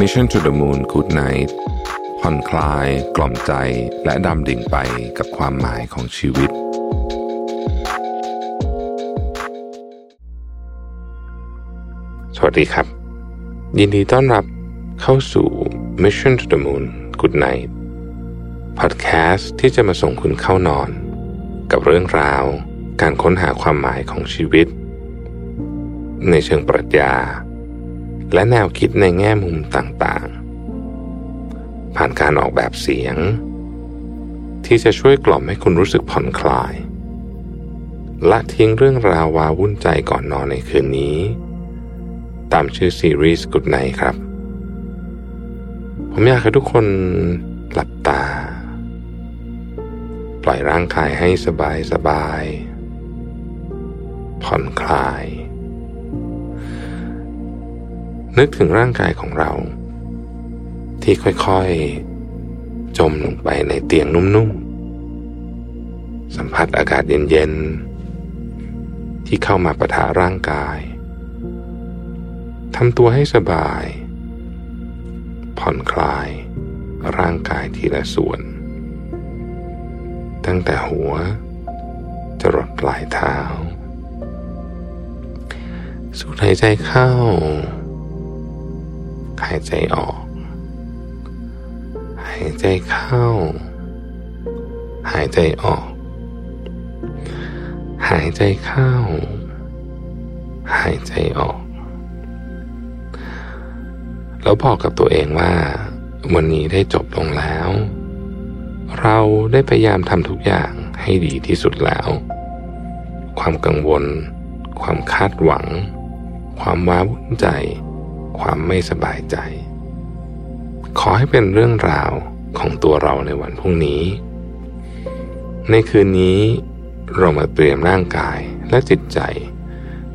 Mission to the Moon Good Night ผ่อนคลาย กล่อมใจและดำดิ่งไปกับความหมายของชีวิต สวัสดีครับ ยินดีต้อนรับเข้าสู่ Mission to the Moon Good Night พอดแคสต์ที่จะมาส่งคุณเข้านอน กับเรื่องราว การค้นหาความหมายของชีวิต ในเชิงปรัชญา และแนวคิดในแง่มุมต่างๆ ผ่านการออกแบบเสียง ที่จะช่วยกล่อมให้คุณรู้สึกผ่อนคลาย และทิ้งเรื่องราววาวุ่นใจก่อนนอนในคืนนี้ ตามชื่อซีรีส์ Good Night ครับ ผมอยากให้ทุกคนหลับตา ปล่อยร่างกายให้สบายสบายผ่อนคลาย นึกถึงร่างกายของเรา ที่ค่อยๆ จมลงไปในเตียงนุ่มๆ สัมผัสอากาศเย็นๆ ที่เข้ามาประทะร่างกายทำตัวให้สบาย ผ่อนคลาย ร่างกายทีละส่วน ตั้งแต่หัว จรดปลายเท้า สูดหายใจเข้า หายใจออก หายใจเข้า หายใจออก หายใจเข้า หายใจออก แล้วบอกกับตัวเองว่า วันนี้ได้จบลงแล้ว เราได้พยายามทำทุกอย่างให้ดีที่สุดแล้ว ความกังวล ความคาดหวัง ความว้าวุ่นใจ ความไม่สบายใจ ขอให้เป็นเรื่องราวของตัวเราในวันพรุ่งนี้ ในคืนนี้เรามาเตรียมร่างกายและจิตใจ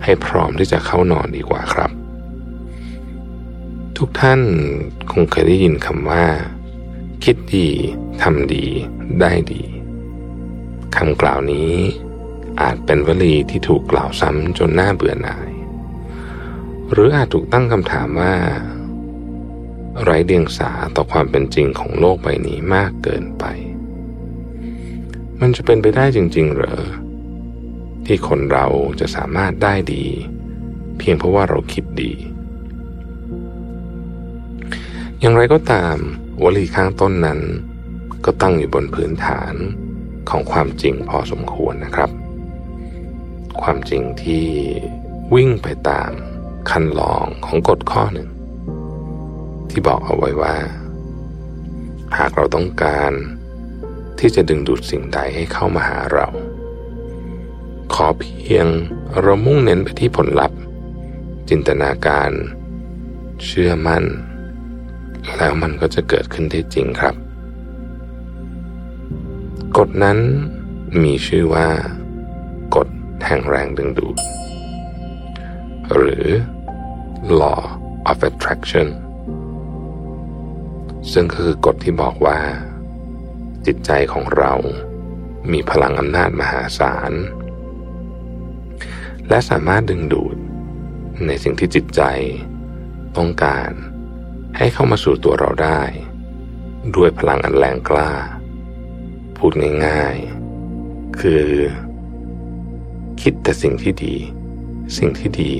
ให้พร้อมที่จะเข้านอนดีกว่าครับ ทุกท่านคงเคยได้ยินคำว่า คิดดีทำดีได้ดีคำกล่าวนี้อาจเป็นวลีที่ถูกกล่าวซ้ำจนน่าเบื่อหน่าย หรืออาจถูกตั้งคำถามว่า ไร้เดียงสาต่อความเป็นจริงของโลกใบนี้มากเกินไป มันจะเป็นไปได้จริงๆเหรอ ที่คนเราจะสามารถได้ดี เพียงเพราะว่าเราคิดดี อย่างไรก็ตาม วลีข้างต้นนั้น ก็ตั้งอยู่บนพื้นฐานของความจริงพอสมควรนะครับ ความจริงที่วิ่งไปตาม คันลองของกฎข้อหนึ่ง ที่บอกเอาไว้ว่า หากเราต้องการที่จะดึงดูดสิ่งใดให้เข้ามาหาเรา ขอเพียงเรามุ่งเน้นไปที่ผลลัพธ์ จินตนาการ เชื่อมั่น แล้วมันก็จะเกิดขึ้นได้จริงครับ กฎนั้นมีชื่อว่า กฎแห่งแรงดึงดูด หรือ law of attraction ซึ่งก็คือกฎที่บอกว่า จิตใจของเรามีพลังอำนาจมหาศาล และสามารถดึงดูดในสิ่งที่จิตใจต้องการให้เข้ามาสู่ตัวเราได้ ด้วยพลังอันแรงกล้า พูดง่ายๆ คือ คิดแต่สิ่งที่ดี สิ่งที่ดี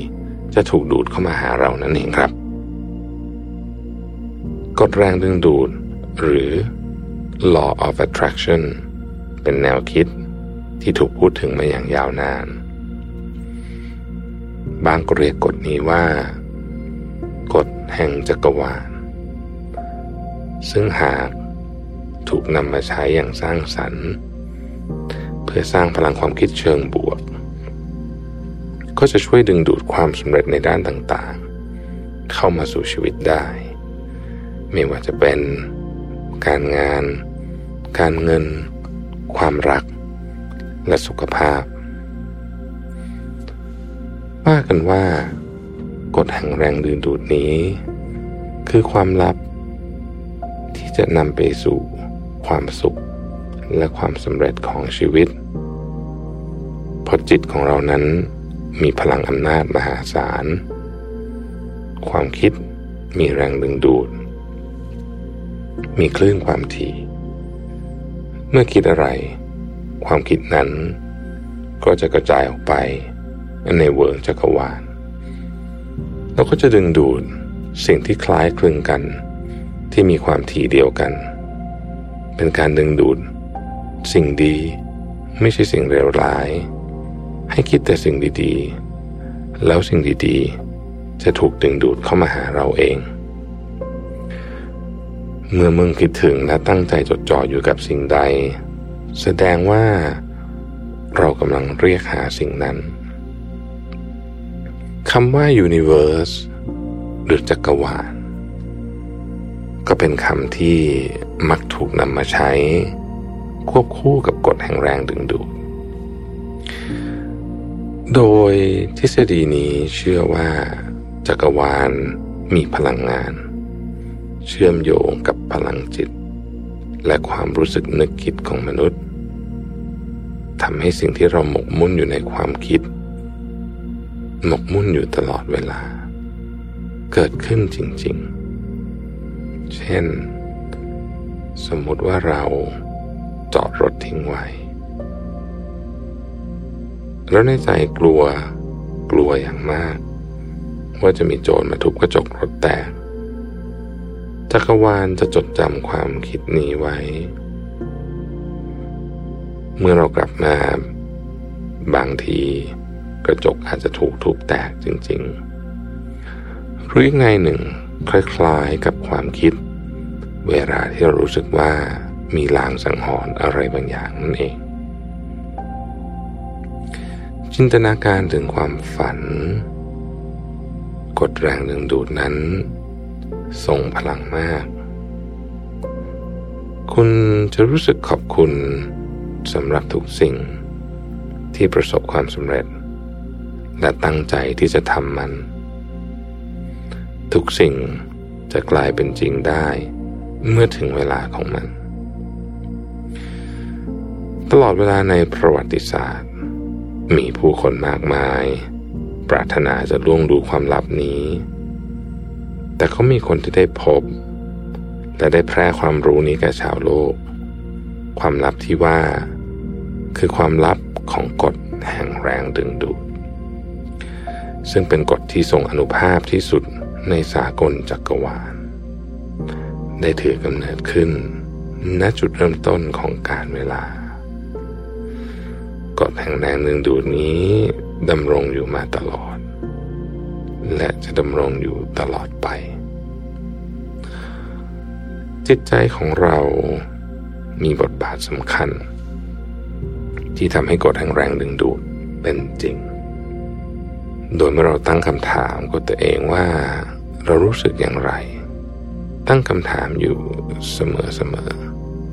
จะถูกดูดเข้ามาหาเรานั่นเองครับ กฎแรงดึงดูด หรือ law of attraction เป็นแนวคิดที่ถูกพูดถึงมาอย่างยาวนาน บางก็เรียกกฎนี้ว่า กฎแห่งจักรวาล ซึ่งหากถูกนำมาใช้อย่างสร้างสรรค์ เพื่อสร้างพลังความคิดเชิงบวก ก็จะช่วยดึงดูดความสำเร็จในด้านต่างๆ เข้ามาสู่ชีวิตได้ ไม่ว่าจะเป็น การงาน การเงิน ความรัก และสุขภาพว่ากันว่ากฎแห่งแรงดึงดูดนี้ คือความลับ ที่จะนำไปสู่ความสุขและความสำเร็จของชีวิตเพราะจิตของเรานั้น มีพลังอำนาจมหาศาล ความคิดมีแรงดึงดูด มีคลื่นความถี่ เมื่อคิดอะไร ความคิดนั้นก็จะกระจายออกไปในเวิร์จักรวาล แล้วก็จะดึงดูดสิ่งที่คล้ายคลึงกัน ที่มีความถี่เดียวกัน เป็นการดึงดูด สิ่งดีไม่ใช่สิ่งเลวร้าย ให้คิดแต่สิ่งดีๆ แล้วสิ่งดีๆ จะถูกดึงดูดเข้ามาหาเราเอง เมื่อมึงคิดถึงและตั้งใจจดจ่ออยู่กับสิ่งใด แสดงว่าเรากำลังเรียกหาสิ่งนั้นคำว่า universe หรือจักรวาลก็เป็นคำที่มักถูกนำมาใช้ ควบคู่กับกฎแห่งแรงดึงดูด โดยทฤษฎีนี้เชื่อว่า จักรวาลมีพลังงาน เชื่อมโยงกับพลังจิต และความรู้สึกนึกคิดของมนุษย์ทำให้สิ่งที่เราหมกมุ่นอยู่ในความคิด หมกมุ่นอยู่ตลอดเวลา เกิดขึ้นจริง ๆ เช่น สมมติว่าเราจอดรถทิ้งไว้ แล้วในใจกลัวกลัวอย่างมาก ว่าจะมีโจรมาทุบกระจกรถแตกจักรวาลจะจดจำความคิดนี้ไว้ เมื่อเรากลับมา บางทีกระจกอาจจะถูกทุบแตกจริงๆหรืออีกไงหนึ่งคล้ายๆกับความคิด เวลาที่เรารู้สึกว่ามีลางสังหรณ์อะไรบางอย่างนั่นเอง จินตนาการถึงความฝัน กดแรงดึงดูดนั้นทรงพลังมาก คุณจะรู้สึกขอบคุณสำหรับทุกสิ่งที่ประสบความสำเร็จ และตั้งใจที่จะทำมัน ทุกสิ่งจะกลายเป็นจริงได้ เมื่อถึงเวลาของมัน ตลอดเวลาในประวัติศาสตร์ มีผู้คนมากมาย ปรารถนาจะล่วงดูความลับนี้ แต่เขามีคนที่ได้พบ และได้แพร่ความรู้นี้แก่ชาวโลก ความลับที่ว่า คือความลับของกฎแห่งแรงดึงดูด ซึ่งเป็นกฎที่ทรงอนุภาพที่สุดในสากลจักรวาล ได้ถือกำเนิดขึ้นณจุดเริ่มต้นของการเวลา กฎแห่งแรงดึงดูดนี้ดำรงอยู่มาตลอด และจะดำรงอยู่ตลอดไป จิตใจของเรามีบทบาทสำคัญ ที่ทำให้กฎแห่งแรงดึงดูดเป็นจริง โดยเมื่อเราตั้งคำถามกับตัวเองว่าเรารู้สึกอย่างไร ตั้งคำถามอยู่เสมอ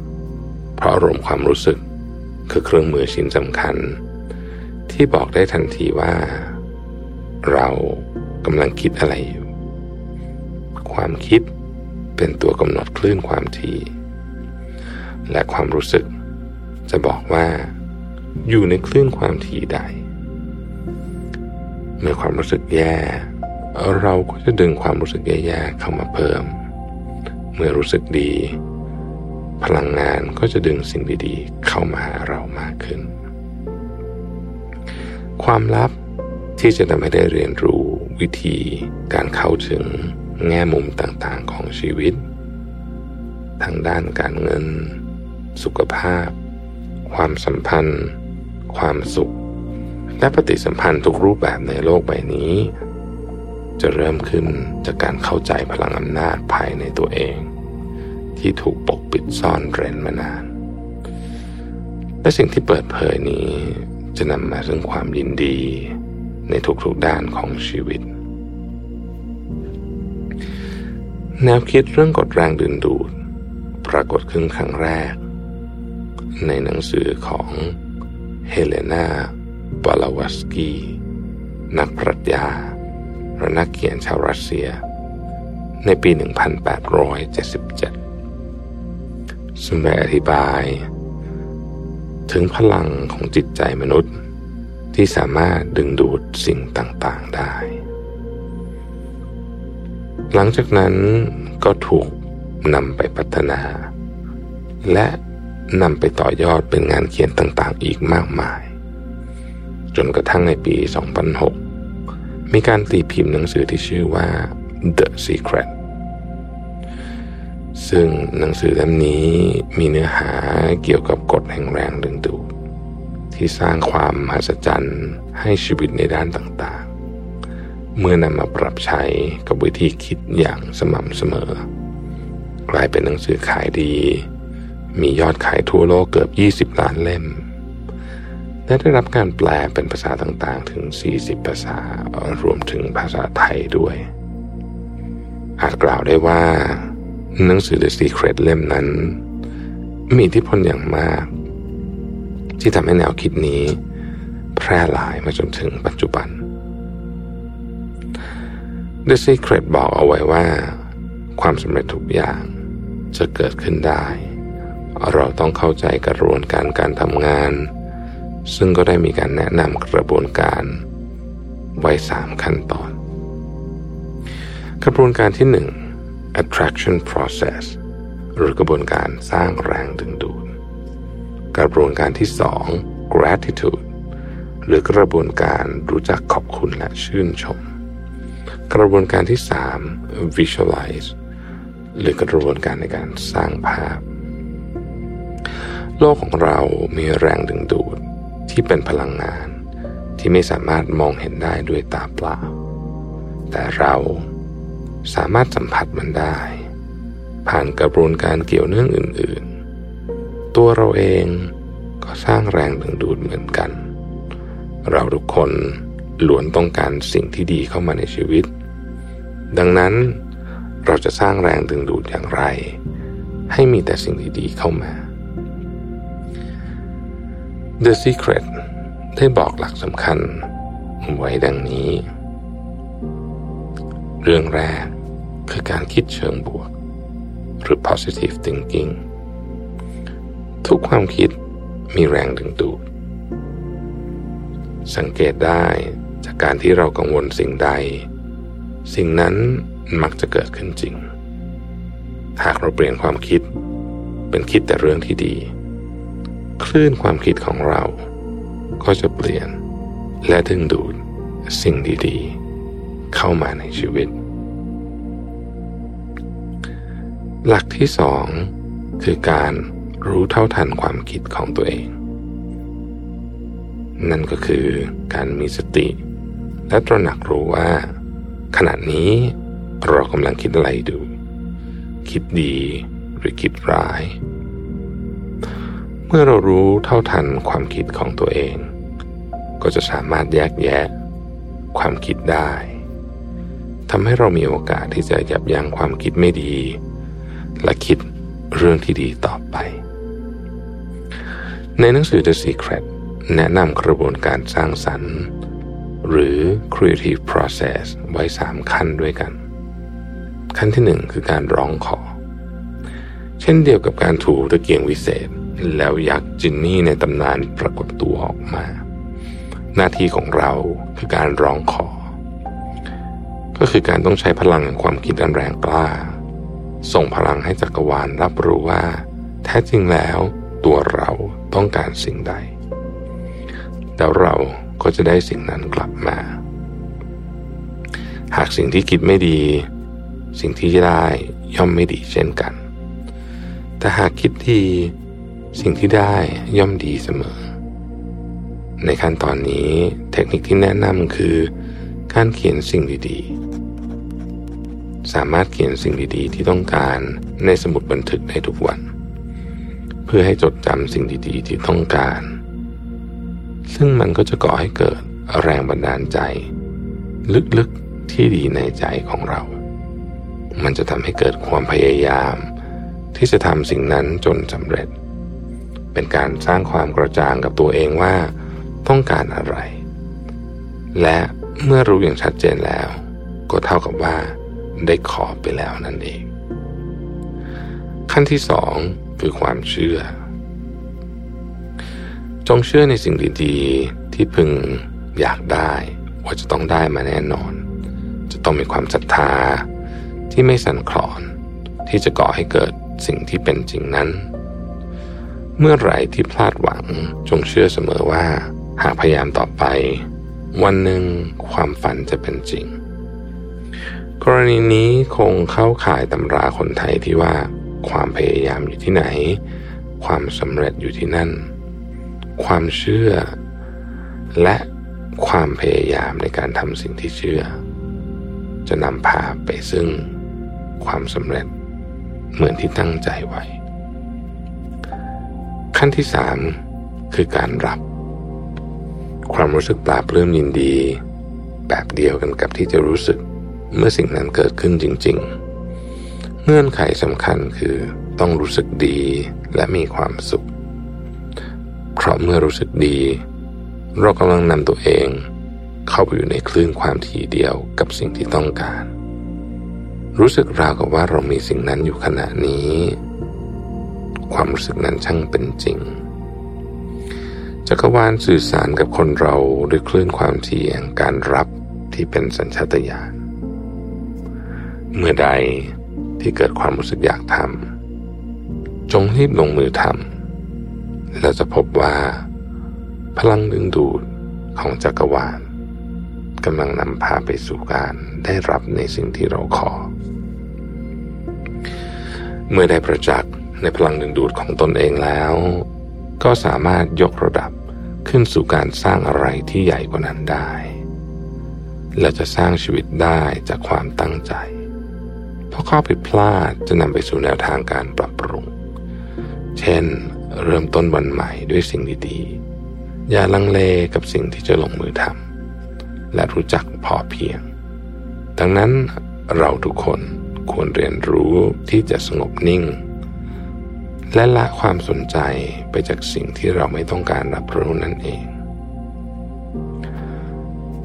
ๆเพราะอารมณ์ความรู้สึก คือเครื่องมือชิ้นสำคัญ ที่บอกได้ทันทีว่า เรากำลังคิดอะไรอยู่ความคิดเป็นตัวกำหนดคลื่นความถี่และความรู้สึก จะบอกว่า อยู่ในคลื่นความถี่ใด เมื่อความรู้สึกแย่ เราก็จะดึงความรู้สึกแย่ๆเข้ามาเพิ่ม เมื่อรู้สึกดี พลังงานก็จะดึงสิ่งดีๆ เข้ามาหาเรามากขึ้น ความลับที่จะทำให้ได้เรียนรู้วิธีการเข้าถึงแง่มุมต่างๆของชีวิตทางด้านการเงิน สุขภาพ ความสัมพันธ์ ความสุข และปฏิสัมพันธ์ทุกรูปแบบในโลกใบนี้ จะเริ่มขึ้นจากการเข้าใจพลังอำนาจภายในตัวเอง ที่ถูกปกปิดซ่อนเร้นมานาน และสิ่งที่เปิดเผยนี้จะนำมาซึ่งความยินดีในทุกๆด้านของชีวิต แนวคิดเรื่องกฎแรงดึงดูด ปรากฏขึ้นครั้งแรก ในหนังสือของเฮเลนาบาลาวัสกี นักปรัชญาและนักเขียนชาวรัสเซีย ในปี 1877 ซึ่งได้อธิบาย ถึงพลังของจิตใจมนุษย์ ที่สามารถดึงดูดสิ่งต่างๆได้ หลังจากนั้นก็ถูกนำไปพัฒนา และนำไปต่อยอดเป็นงานเขียนต่างๆ อีกมากมาย จนกระทั่งในปี 2006 มีการตีพิมพ์หนังสือที่ชื่อว่า The Secret ซึ่งหนังสือเล่มนี้มีเนื้อหาเกี่ยวกับกฎแห่งแรงดึงดูดที่สร้างความมหัศจรรย์ให้ชีวิตในด้านต่างๆ เมื่อนำมาปรับใช้กับวิธีคิดอย่างสม่ำเสมอ กลายเป็นหนังสือขายดี มียอดขายทั่วโลกเกือบ 20 ล้านเล่ม และได้รับการแปลเป็นภาษาต่างๆถึง 40 ภาษา รวมถึงภาษาไทยด้วย อาจกล่าวได้ว่า หนังสือ The Secret เล่มนั้น มีอิทธิพลอย่างมาก ที่ทำให้แนวคิดนี้ แพร่หลายมาจนถึงปัจจุบัน The Secret บอกเอาไว้ว่า ความสำเร็จทุกอย่างจะเกิดขึ้นได้ เราต้องเข้าใจกระบวนการการทำงาน ซึ่งก็ได้มีการแนะนำกระบวนการไว้สามขั้นตอน กระบวนการที่หนึ่ง attraction process หรือกระบวนการสร้างแรงดึงดูด กระบวนการที่ 2 gratitude หรือกระบวนการรู้จักขอบคุณและชื่นชม กระบวนการที่ 3 visualize หรือกระบวนการในการสร้างภาพ โลกของเรามีแรงดึงดูดที่เป็นพลังงานที่ไม่สามารถมองเห็นได้ด้วยตาเปล่า แต่เรา สามารถสัมผัสมันได้ ผ่านกระบวนการเกี่ยวเนื่องอื่น ๆ ตัวเราเองก็สร้างแรงดึงดูดเหมือนกัน เราทุกคนล้วนต้องการสิ่งที่ดีเข้ามาในชีวิต ดังนั้นเราจะสร้างแรงดึงดูดอย่างไร ให้มีแต่สิ่งดีๆเข้ามา The Secret ได้บอกหลักสำคัญไว้ดังนี้ เรื่องแรก คือการคิดเชิงบวก หรือ positive thinking ทุกความคิดมีแรงดึงดูด สังเกตได้จากการที่เรากังวลสิ่งใด สิ่งนั้นมักจะเกิดขึ้นจริง หากเราเปลี่ยนความคิดเป็นคิดแต่เรื่องที่ดี คลื่นความคิดของเรา ก็จะเปลี่ยนและดึงดูดสิ่งดีๆ เข้ามาในชีวิต หลักที่สองคือการรู้เท่าทันความคิดของตัวเอง นั่นก็คือการมีสติ และตระหนักรู้ว่า ขณะนี้เรากำลังคิดอะไรดู คิดดีหรือคิดร้าย เมื่อเรารู้เท่าทันความคิดของตัวเอง ก็จะสามารถแยกแยะ ความคิดได้ทำให้เรามีโอกาสที่จะยับยั้งความคิดไม่ดี และคิดเรื่องที่ดีต่อไป ในหนังสือ The Secret แนะนำกระบวนการสร้างสรรค์ หรือ creative process ไว้สามขั้นด้วยกัน ขั้นที่หนึ่งคือการร้องขอ เช่นเดียวกับการถูตะเกียงวิเศษ แล้วยักษ์จินนี่ในตำนานปรากฏตัวออกมา หน้าที่ของเราคือการร้องขอ ก็คือการต้องใช้พลังความคิดอันแรงกล้า ส่งพลังให้จักรวาลรับรู้ว่า แท้จริงแล้วตัวเราต้องการสิ่งใด แล้วเราก็จะได้สิ่งนั้นกลับมา หากสิ่งที่คิดไม่ดี สิ่งที่ได้ย่อมไม่ดีเช่นกัน แต่หากคิดดีสิ่งที่ได้ย่อมดีเสมอ ในขั้นตอนนี้เทคนิคที่แนะนำคือ การเขียนสิ่งดีๆ สามารถเขียนสิ่งดีๆ ที่ต้องการในสมุดบันทึกในทุกวัน เพื่อให้จดจำสิ่งดีๆ ที่ต้องการ ซึ่งมันก็จะก่อให้เกิดแรงบันดาลใจ ลึกๆที่ดีในใจของเรา มันจะทำให้เกิดความพยายาม ที่จะทำสิ่งนั้นจนสำเร็จ เป็นการสร้างความกระจ่างกับตัวเองว่าต้องการอะไร และเมื่อรู้อย่างชัดเจนแล้ว ก็เท่ากับว่า ได้ขอไปแล้วนั่นเอง ขั้นที่สองคือความเชื่อ จงเชื่อในสิ่งดีๆ ที่พึงอยากได้ ว่าจะต้องได้มาแน่นอน จะต้องมีความศรัทธาที่ไม่สั่นคลอน ที่จะก่อให้เกิดสิ่งที่เป็นจริงนั้น เมื่อไหร่ที่พลาดหวังจงเชื่อเสมอว่า หากพยายามต่อไป วันหนึ่งความฝันจะเป็นจริง กรณีนี้คงเข้าข่ายตำราคนไทยที่ว่า ความพยายามอยู่ที่ไหน ความสำเร็จอยู่ที่นั่น ความเชื่อ และความพยายามในการทำสิ่งที่เชื่อ จะนำพาไปซึ่งความสำเร็จเหมือนที่ตั้งใจไว้ ขั้นที่สามคือการรับ ความรู้สึกปลาปลื้มยินดี แบบเดียวกันกับที่จะรู้สึก เมื่อสิ่งนั้นเกิดขึ้นจริง ๆ เงื่อนไขสำคัญคือต้องรู้สึกดีและมีความสุข เพราะเมื่อรู้สึกดี เรากำลังนำตัวเอง เข้าไปอยู่ในคลื่นความถี่เดียวกับสิ่งที่ต้องการ รู้สึกราวกับว่าเรามีสิ่งนั้นอยู่ขณะนี้ ความรู้สึกนั้นช่างเป็นจริงจักรวาลสื่อสารกับคนเราด้วยคลื่นความถี่แห่งการรับที่เป็นสัญชาตญาณ เมื่อใดที่เกิดความรู้สึกอยากทำจงรีบลงมือทำแล้วจะพบว่า พลังดึงดูดของจักรวาลกำลังนำพาไปสู่การได้รับในสิ่งที่เราขอ เมื่อได้ประจักษ์ในพลังดึงดูดของตนเองแล้ว ก็สามารถยกระดับขึ้นสู่การสร้างอะไรที่ใหญ่กว่านั้นได้ และจะสร้างชีวิตได้จากความตั้งใจ เพราะข้อผิดพลาดจะนำไปสู่แนวทางการปรับปรุง เช่น เริ่มต้นวันใหม่ด้วยสิ่งดีๆ อย่าลังเลกับสิ่งที่จะลงมือทำและรู้จักพอเพียง ดังนั้นเราทุกคนควรเรียนรู้ที่จะสงบนิ่ง และละความสนใจไปจากสิ่งที่เราไม่ต้องการรับรู้นั่นเอง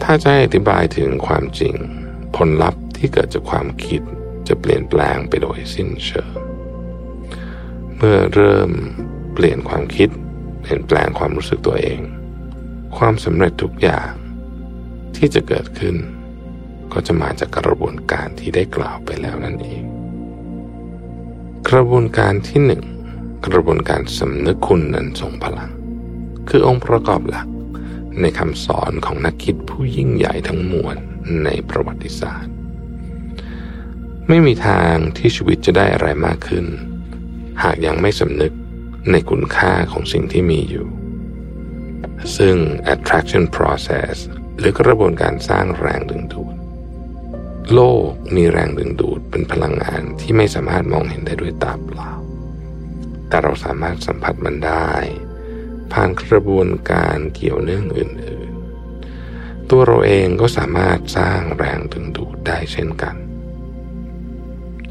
ถ้าจะอธิบายถึงความจริง ผลลัพธ์ที่เกิดจากความคิด จะเปลี่ยนแปลงไปโดยสิ้นเชิง เมื่อเริ่มเปลี่ยนความคิด เปลี่ยนแปลงความรู้สึกตัวเอง ความสำเร็จทุกอย่างที่จะเกิดขึ้น ก็จะมาจากกระบวนการที่ได้กล่าวไปแล้วนั่นเอง กระบวนการที่หนึ่งกระบวนการสำนึกคุณนั้นทรงพลัง คือองค์ประกอบหลักในคำสอนของนักคิดผู้ยิ่งใหญ่ทั้งมวลในประวัติศาสตร์ ไม่มีทางที่ชีวิตจะได้อะไรมากขึ้น หากยังไม่สำนึกในคุณค่าของสิ่งที่มีอยู่ ซึ่ง attraction process หรือกระบวนการสร้างแรงดึงดูด โลกมีแรงดึงดูดเป็นพลังงานที่ไม่สามารถมองเห็นได้ด้วยตาเปล่า แต่เราสามารถสัมผัสมันได้ ผ่านกระบวนการเกี่ยวเนื่องอื่น ๆ ตัวเราเองก็สามารถสร้างแรงดึงดูดได้เช่นกัน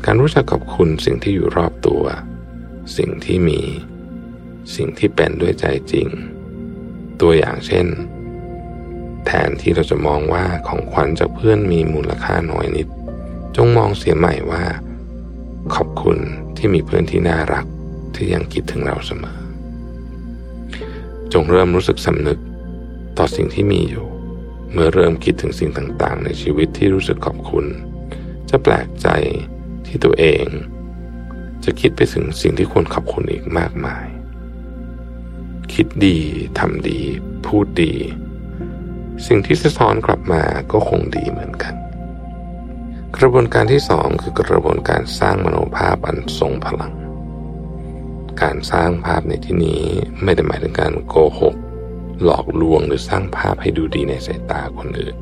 การรู้จักขอบคุณสิ่งที่อยู่รอบตัว สิ่งที่มี สิ่งที่เป็นด้วยใจจริง ตัวอย่างเช่น แทนที่เราจะมองว่าของขวัญจากเพื่อนมีมูลค่าน้อยนิด จงมองเสียใหม่ว่า ขอบคุณที่มีเพื่อนที่น่ารักที่ยังคิดถึงเราเสมอ จงเริ่มรู้สึกสำนึกต่อสิ่งที่มีอยู่ เมื่อเริ่มคิดถึงสิ่งต่างๆ ในชีวิตที่รู้สึกขอบคุณ จะแปลกใจ ที่ตัวเอง จะคิดไปถึงสิ่งที่ควรขอบคุณอีกมากมาย คิดดีทำดี พูดดี สิ่งที่สะท้อนกลับมาก็คงดีเหมือนกัน กระบวนการที่สองคือกระบวนการสร้างมโนภาพอันทรงพลัง การสร้างภาพในที่นี้ไม่ได้หมายถึงการโกหก หลอกลวงหรือสร้างภาพให้ดูดีในสายตาคนอื่น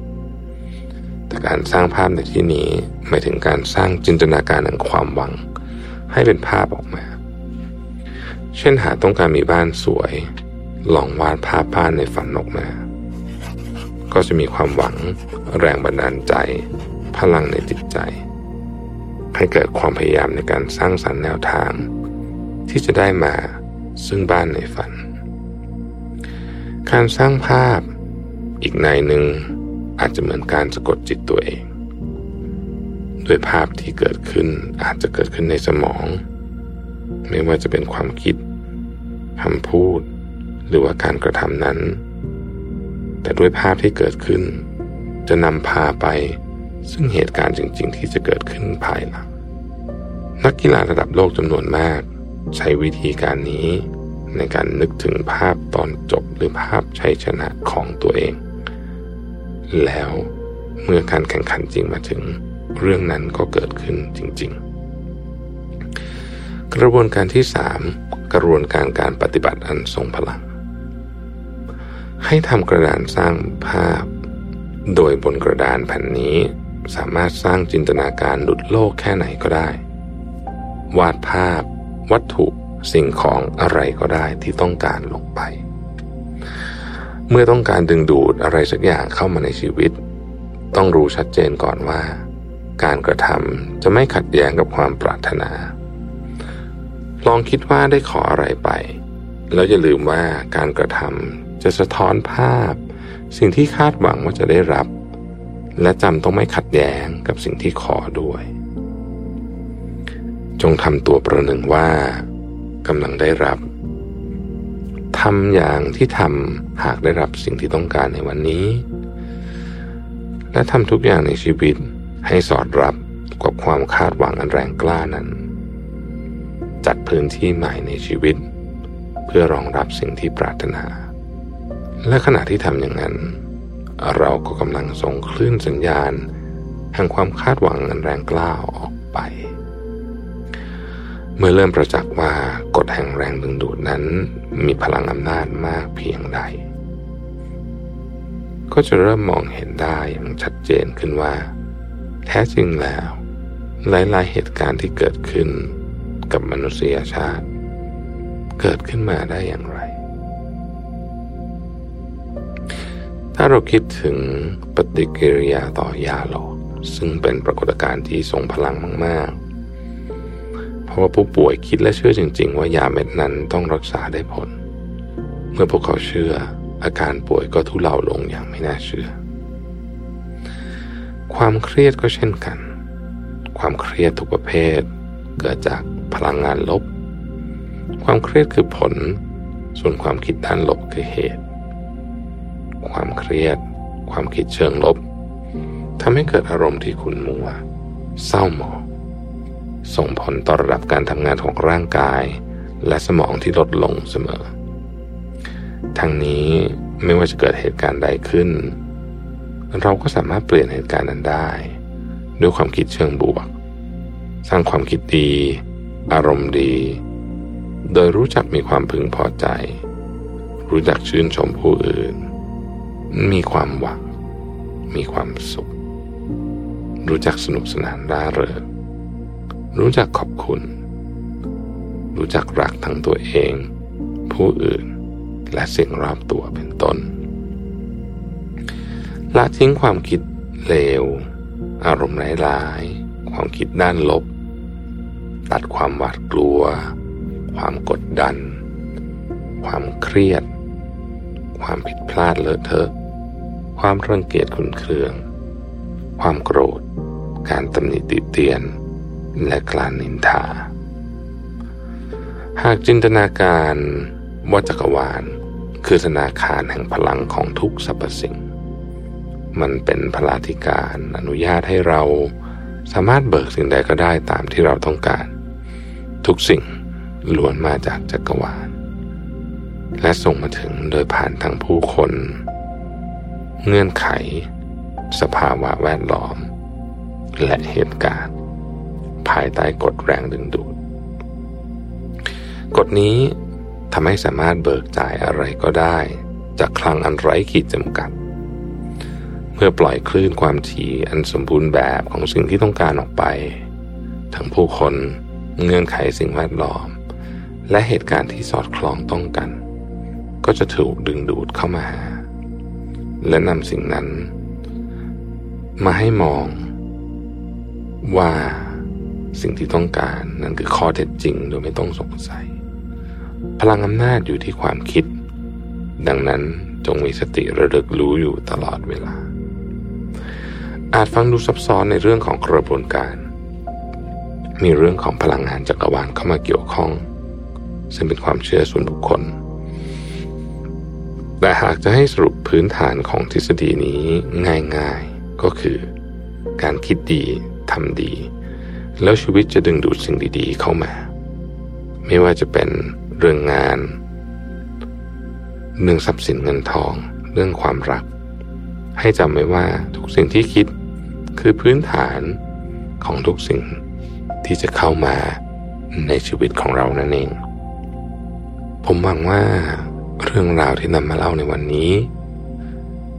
แต่การสร้างภาพในที่นี้หมายถึงการสร้างจินตนาการแห่งความหวัง ให้เป็นภาพออกมา เช่นหาต้องการมีบ้านสวย ลองวาดภาพบ้านในฝันออกมา ก็จะมีความหวัง แรงบันดาลใจ พลังในจิตใจ ให้เกิดความพยายามในการสร้างสรรค์แนวทาง ที่จะได้มาซึ่งบ้านในฝัน การสร้างภาพอีกในหนึ่ง อาจจะเหมือนการสะกดจิตตัวเองด้วยภาพที่เกิดขึ้นอาจจะเกิดขึ้นในสมอง ไม่ว่าจะเป็นความคิดคำพูด หรือว่าการกระทำนั้น แต่ด้วยภาพที่เกิดขึ้น จะนำพาไปซึ่งเหตุการณ์จริง ๆ ที่จะเกิดขึ้นภายหลังนักกีฬาระดับโลกจำนวนมาก ใช้วิธีการนี้ในการนึกถึงภาพตอนจบหรือภาพชัยชนะของตัวเอง แล้วเมื่อการแข่งขันจริงมาถึง เรื่องนั้นก็เกิดขึ้นจริง ๆ กระบวนการที่สามกระบวนการการปฏิบัติอันทรงพลัง ให้ทำกระดานสร้างภาพ โดยบนกระดานแผ่นนี้สามารถสร้างจินตนาการหลุดโลกแค่ไหนก็ได้ วาดภาพ วัตถุสิ่งของอะไรก็ได้ที่ต้องการลงไป เมื่อต้องการดึงดูดอะไรสักอย่างเข้ามาในชีวิต ต้องรู้ชัดเจนก่อนว่า การกระทำจะไม่ขัดแย้งกับความปรารถนา ลองคิดว่าได้ขออะไรไป แล้วอย่าลืมว่าการกระทำจะสะท้อนภาพ สิ่งที่คาดหวังว่าจะได้รับ และจำต้องไม่ขัดแย้งกับสิ่งที่ขอด้วย จงทำตัวประหนึ่งว่ากำลังได้รับ ทำอย่างที่ทำหากได้รับสิ่งที่ต้องการในวันนี้ และทำทุกอย่างในชีวิตให้สอดรับกับความคาดหวังอันแรงกล้านั้น จัดพื้นที่ใหม่ในชีวิต เพื่อรองรับสิ่งที่ปรารถนา และขณะที่ทำอย่างนั้น เราก็กำลังส่งคลื่นสัญญาณ แห่งความคาดหวังอันแรงกล้าออกไป เมื่อเริ่มประจักษ์ว่ากฎแห่งแรงดึงดูดนั้นมีพลังอำนาจมากเพียงใด ก็จะเริ่มมองเห็นได้อย่างชัดเจนขึ้นว่า แท้จริงแล้ว หลาย ๆ เหตุการณ์ที่เกิดขึ้นกับมนุษยชาติ เกิดขึ้นมาได้อย่างไร ถ้าเราคิดถึงปฏิกิริยาต่อยาหลอกซึ่งเป็นปรากฏการณ์ที่ทรงพลังมาก ๆ ราะว่าผู้ป่วยคิดและเชื่อจริง ๆ ว่ายาเม็ดนั้นต้องรักษาได้ผล เมื่อพวกเขาเชื่อ อาการป่วยก็ทุเลาลงอย่างไม่น่าเชื่อ ความเครียดก็เช่นกัน ความเครียดทุกประเภท เกิดจากพลังงานลบ ความเครียดคือผล ส่วนความคิดด้านลบคือเหตุ ความเครียด ความคิดเชิงลบทำให้เกิดอารมณ์ที่ขุ่นมัว เศร้าหมอง ส่งผลต่อระดับการทำงานของร่างกาย และสมองที่ลดลงเสมอ ทั้งนี้ไม่ว่าจะเกิดเหตุการณ์ใดขึ้น เราก็สามารถเปลี่ยนเหตุการณ์นั้นได้ ด้วยความคิดเชิงบวก สร้างความคิดดี อารมณ์ดี โดยรู้จักมีความพึงพอใจ รู้จักชื่นชมผู้อื่น มีความหวัง มีความสุข รู้จักสนุกสนานร่าเริง รู้จักขอบคุณ รู้จักรักทั้งตัวเอง ผู้อื่น และสิ่งรอบตัวเป็นต้น ละทิ้งความคิดเลว อารมณ์ร้ายๆ ความคิดด้านลบ ตัดความหวาดกลัว ความกดดัน ความเครียด ความผิดพลาดเลอะเทอะ ความรังเกียจขุนเคือง ความโกรธ การตำหนิติเตียน และกลานนินทา หากจินตนาการว่าจักรวาล คือธนาคารแห่งพลังของทุกสรรพสิ่ง มันเป็นพลาธิการอนุญาตให้เราสามารถเบิกสิ่งใดก็ได้ตามที่เราต้องการ ทุกสิ่งล้วนมาจากจักรวาล และส่งมาถึงโดยผ่านทางผู้คน เงื่อนไข สภาวะแวดล้อม และเหตุการณ์ ภายใต้กฎแรงดึงดูด กฎนี้ทำให้สามารถเบิกจ่ายอะไรก็ได้ จากคลังอันไร้ขีดจำกัด เมื่อปล่อยคลื่นความถี่อันสมบูรณ์แบบของสิ่งที่ต้องการออกไป ทั้งผู้คนเงื่อนไขสิ่งแวดล้อม และเหตุการณ์ที่สอดคล้องต้องกัน ก็จะถูกดึงดูดเข้ามาหา และนำสิ่งนั้น มาให้มองว่า สิ่งที่ต้องการนั่นคือข้อเท็จจริงโดยไม่ต้องสงสัย พลังอำนาจอยู่ที่ความคิด ดังนั้นจงมีสติระลึกรู้อยู่ตลอดเวลา อาจฟังดูซับซ้อนในเรื่องของกระบวนการ มีเรื่องของพลังงานจักรวาลเข้ามาเกี่ยวข้อง ซึ่งเป็นความเชื่อส่วนบุคคล แต่หากจะให้สรุปพื้นฐานของทฤษฎีนี้ง่ายๆก็คือ การคิดดีทำดี แล้วชีวิตจะดึงดูดสิ่งดีๆเข้ามา ไม่ว่าจะเป็นเรื่องงาน เรื่องทรัพย์สินเงินทอง เรื่องความรัก ให้จำไว้ว่าทุกสิ่งที่คิดคือพื้นฐานของทุกสิ่งที่จะเข้ามาในชีวิตของเรานั่นเอง ผมหวังว่าเรื่องราวที่นำมาเล่าในวันนี้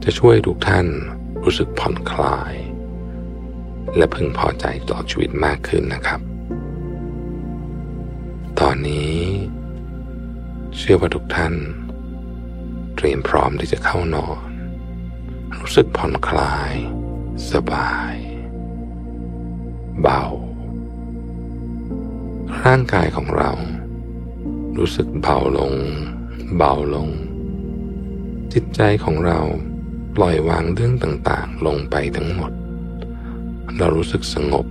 จะช่วยทุกท่านรู้สึกผ่อนคลาย และพึงพอใจต่อชีวิตมากขึ้นนะครับ ตอนนี้ เชื่อว่าทุกท่าน เตรียมพร้อมที่จะเข้านอน รู้สึกผ่อนคลาย สบาย เบา ร่างกายของเรา รู้สึกเบาลง เบาลง จิตใจของเราปล่อยวางเรื่องต่างๆ ลงไปทั้งหมด เรารู้สึกสงบ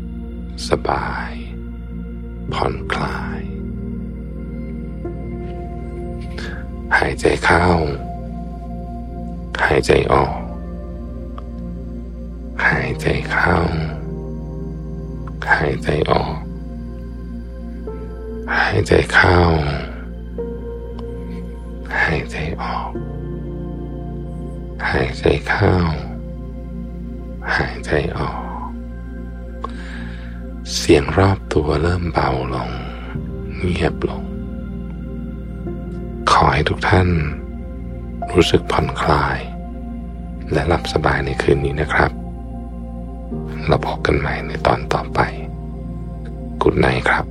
สบาย ผ่อนคลาย หายใจเข้า หายใจออก หายใจเข้า หายใจออก หายใจเข้า หายใจออก หายใจเข้า หายใจออก เสียงรอบตัวเริ่มเบาลง เงียบลง ขอให้ทุกท่าน รู้สึกผ่อนคลาย และหลับสบายในคืนนี้นะครับ เราพบกันใหม่ในตอนต่อไป กุดไนครับ